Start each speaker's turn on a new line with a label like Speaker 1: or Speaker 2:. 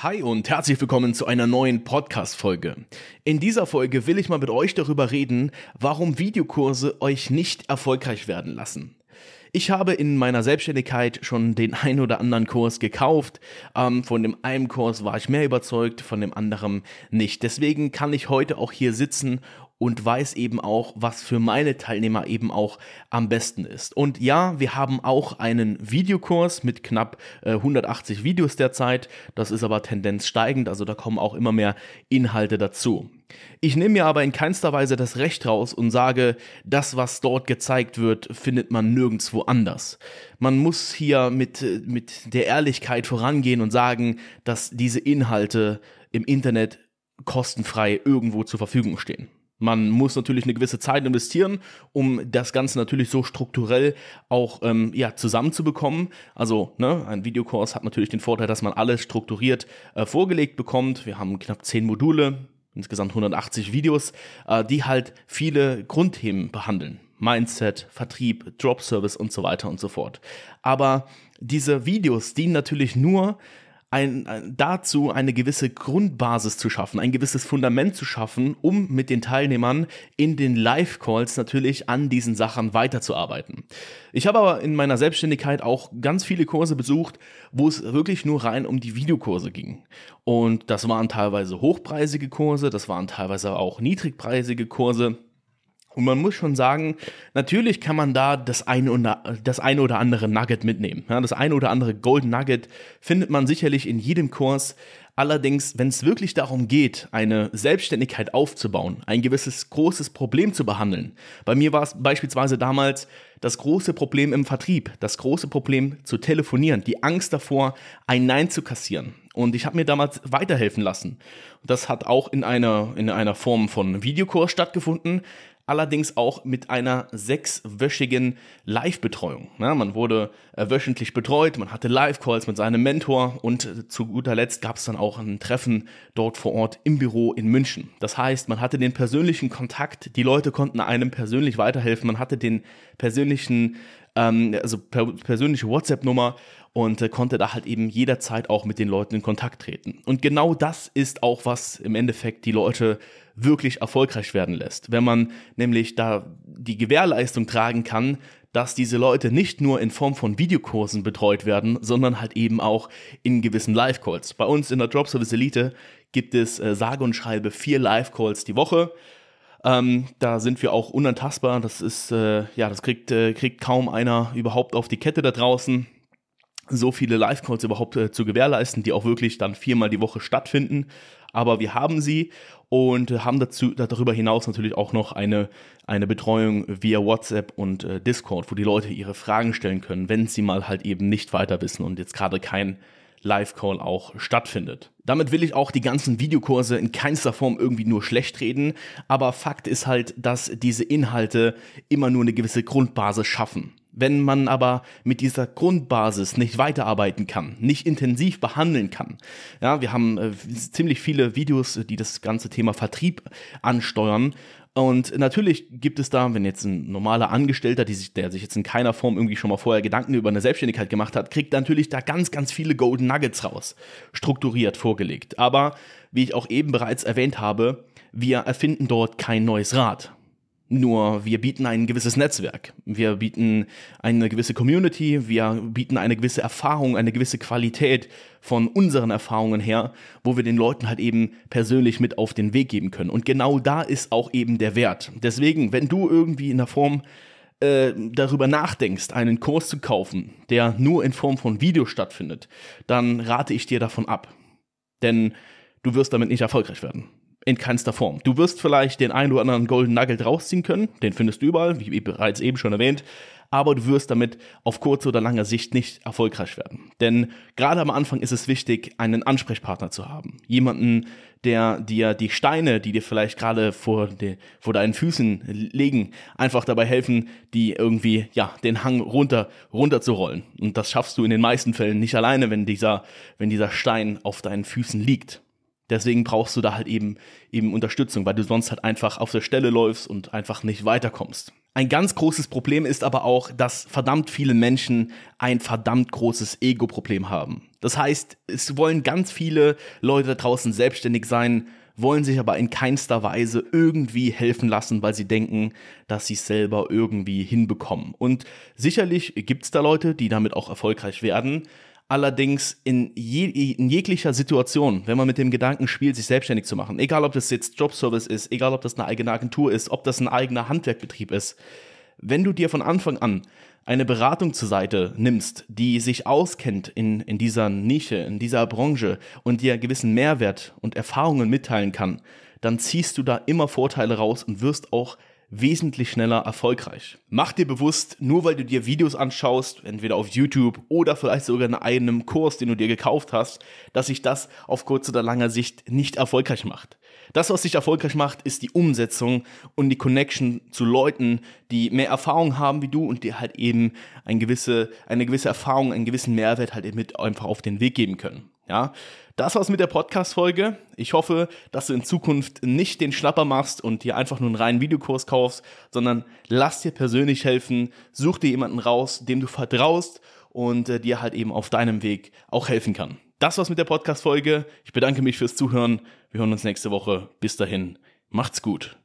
Speaker 1: Hi und herzlich willkommen zu einer neuen Podcast-Folge. In dieser Folge will ich mal mit euch darüber reden, warum Videokurse euch nicht erfolgreich werden lassen. Ich habe in meiner Selbstständigkeit schon den ein oder anderen Kurs gekauft. Ähm, von dem einen Kurs war ich mehr überzeugt, von dem anderen nicht. Deswegen kann ich heute auch hier sitzen und weiß eben auch, was für meine Teilnehmer eben auch am besten ist. Und ja, wir haben auch einen Videokurs mit knapp äh, 180 Videos derzeit. Das ist aber Tendenz steigend, also da kommen auch immer mehr Inhalte dazu. Ich nehme mir aber in keinster Weise das Recht raus und sage, das, was dort gezeigt wird, findet man nirgendwo anders. Man muss hier mit, mit der Ehrlichkeit vorangehen und sagen, dass diese Inhalte im Internet kostenfrei irgendwo zur Verfügung stehen. Man muss natürlich eine gewisse Zeit investieren, um das Ganze natürlich so strukturell auch ähm, ja, zusammenzubekommen. Also ne, ein Videokurs hat natürlich den Vorteil, dass man alles strukturiert äh, vorgelegt bekommt. Wir haben knapp zehn Module, insgesamt 180 Videos, äh, die halt viele Grundthemen behandeln. Mindset, Vertrieb, Drop Service und so weiter und so fort. Aber diese Videos dienen natürlich nur ein, dazu eine gewisse Grundbasis zu schaffen, ein gewisses Fundament zu schaffen, um mit den Teilnehmern in den Live-Calls natürlich an diesen Sachen weiterzuarbeiten. Ich habe aber in meiner Selbstständigkeit auch ganz viele Kurse besucht, wo es wirklich nur rein um die Videokurse ging. Und das waren teilweise hochpreisige Kurse, das waren teilweise auch niedrigpreisige Kurse. Und man muss schon sagen, natürlich kann man da das eine oder, das eine oder andere Nugget mitnehmen. Ja, das eine oder andere Golden Nugget findet man sicherlich in jedem Kurs. Allerdings, wenn es wirklich darum geht, eine Selbstständigkeit aufzubauen, ein gewisses großes Problem zu behandeln. Bei mir war es beispielsweise damals das große Problem im Vertrieb, das große Problem zu telefonieren, die Angst davor, ein Nein zu kassieren. Und ich habe mir damals weiterhelfen lassen. Das hat auch in einer, in einer Form von Videokurs stattgefunden allerdings auch mit einer sechswöchigen Live-Betreuung. Ja, man wurde äh, wöchentlich betreut, man hatte Live-Calls mit seinem Mentor und äh, zu guter Letzt gab es dann auch ein Treffen dort vor Ort im Büro in München. Das heißt, man hatte den persönlichen Kontakt, die Leute konnten einem persönlich weiterhelfen, man hatte den persönlichen ähm, also per persönliche WhatsApp-Nummer und äh, konnte da halt eben jederzeit auch mit den Leuten in Kontakt treten. Und genau das ist auch, was im Endeffekt die Leute wirklich erfolgreich werden lässt. Wenn man nämlich da die Gewährleistung tragen kann, dass diese Leute nicht nur in Form von Videokursen betreut werden, sondern halt eben auch in gewissen Live-Calls. Bei uns in der Drop Service Elite gibt es äh, sage und schreibe vier Live-Calls die Woche. Ähm, da sind wir auch unantastbar. Das ist, äh, ja, das kriegt, äh, kriegt kaum einer überhaupt auf die Kette da draußen so viele Live-Calls überhaupt äh, zu gewährleisten, die auch wirklich dann viermal die Woche stattfinden. Aber wir haben sie und haben dazu, darüber hinaus natürlich auch noch eine, eine Betreuung via WhatsApp und äh, Discord, wo die Leute ihre Fragen stellen können, wenn sie mal halt eben nicht weiter wissen und jetzt gerade kein Live-Call auch stattfindet. Damit will ich auch die ganzen Videokurse in keinster Form irgendwie nur schlecht reden, aber Fakt ist halt, dass diese Inhalte immer nur eine gewisse Grundbasis schaffen. Wenn man aber mit dieser Grundbasis nicht weiterarbeiten kann, nicht intensiv behandeln kann, ja, wir haben äh, ziemlich viele Videos, die das ganze Thema Vertrieb ansteuern. Und natürlich gibt es da, wenn jetzt ein normaler Angestellter, sich, der sich jetzt in keiner Form irgendwie schon mal vorher Gedanken über eine Selbstständigkeit gemacht hat, kriegt natürlich da ganz, ganz viele Golden Nuggets raus, strukturiert vorgelegt. Aber wie ich auch eben bereits erwähnt habe, wir erfinden dort kein neues Rad. Nur wir bieten ein gewisses Netzwerk, wir bieten eine gewisse Community, wir bieten eine gewisse Erfahrung, eine gewisse Qualität von unseren Erfahrungen her, wo wir den Leuten halt eben persönlich mit auf den Weg geben können. Und genau da ist auch eben der Wert. Deswegen, wenn du irgendwie in der Form äh, darüber nachdenkst, einen Kurs zu kaufen, der nur in Form von Video stattfindet, dann rate ich dir davon ab. Denn du wirst damit nicht erfolgreich werden in keinster Form. Du wirst vielleicht den einen oder anderen Golden Nugget rausziehen können, den findest du überall, wie bereits eben schon erwähnt, aber du wirst damit auf kurze oder lange Sicht nicht erfolgreich werden. Denn gerade am Anfang ist es wichtig, einen Ansprechpartner zu haben. Jemanden, der dir die Steine, die dir vielleicht gerade vor, vor deinen Füßen liegen, einfach dabei helfen, die irgendwie, ja, den Hang runter, runter zu rollen. Und das schaffst du in den meisten Fällen nicht alleine, wenn dieser, wenn dieser Stein auf deinen Füßen liegt. Deswegen brauchst du da halt eben, eben Unterstützung, weil du sonst halt einfach auf der Stelle läufst und einfach nicht weiterkommst. Ein ganz großes Problem ist aber auch, dass verdammt viele Menschen ein verdammt großes Ego-Problem haben. Das heißt, es wollen ganz viele Leute da draußen selbstständig sein, wollen sich aber in keinster Weise irgendwie helfen lassen, weil sie denken, dass sie es selber irgendwie hinbekommen. Und sicherlich gibt es da Leute, die damit auch erfolgreich werden. Allerdings in, je, in jeglicher Situation, wenn man mit dem Gedanken spielt, sich selbstständig zu machen, egal ob das jetzt Jobservice ist, egal ob das eine eigene Agentur ist, ob das ein eigener Handwerkbetrieb ist, wenn du dir von Anfang an eine Beratung zur Seite nimmst, die sich auskennt in, in dieser Nische, in dieser Branche und dir gewissen Mehrwert und Erfahrungen mitteilen kann, dann ziehst du da immer Vorteile raus und wirst auch wesentlich schneller erfolgreich. Mach dir bewusst, nur weil du dir Videos anschaust, entweder auf YouTube oder vielleicht sogar in einem Kurs, den du dir gekauft hast, dass sich das auf kurz oder langer Sicht nicht erfolgreich macht. Das, was dich erfolgreich macht, ist die Umsetzung und die Connection zu Leuten, die mehr Erfahrung haben wie du und dir halt eben eine gewisse, eine gewisse Erfahrung, einen gewissen Mehrwert halt eben mit einfach auf den Weg geben können. Ja, das war's mit der Podcast-Folge. Ich hoffe, dass du in Zukunft nicht den Schnapper machst und dir einfach nur einen reinen Videokurs kaufst, sondern lass dir persönlich helfen, such dir jemanden raus, dem du vertraust und äh, dir halt eben auf deinem Weg auch helfen kann. Das war's mit der Podcast-Folge. Ich bedanke mich fürs Zuhören. Wir hören uns nächste Woche. Bis dahin. Macht's gut.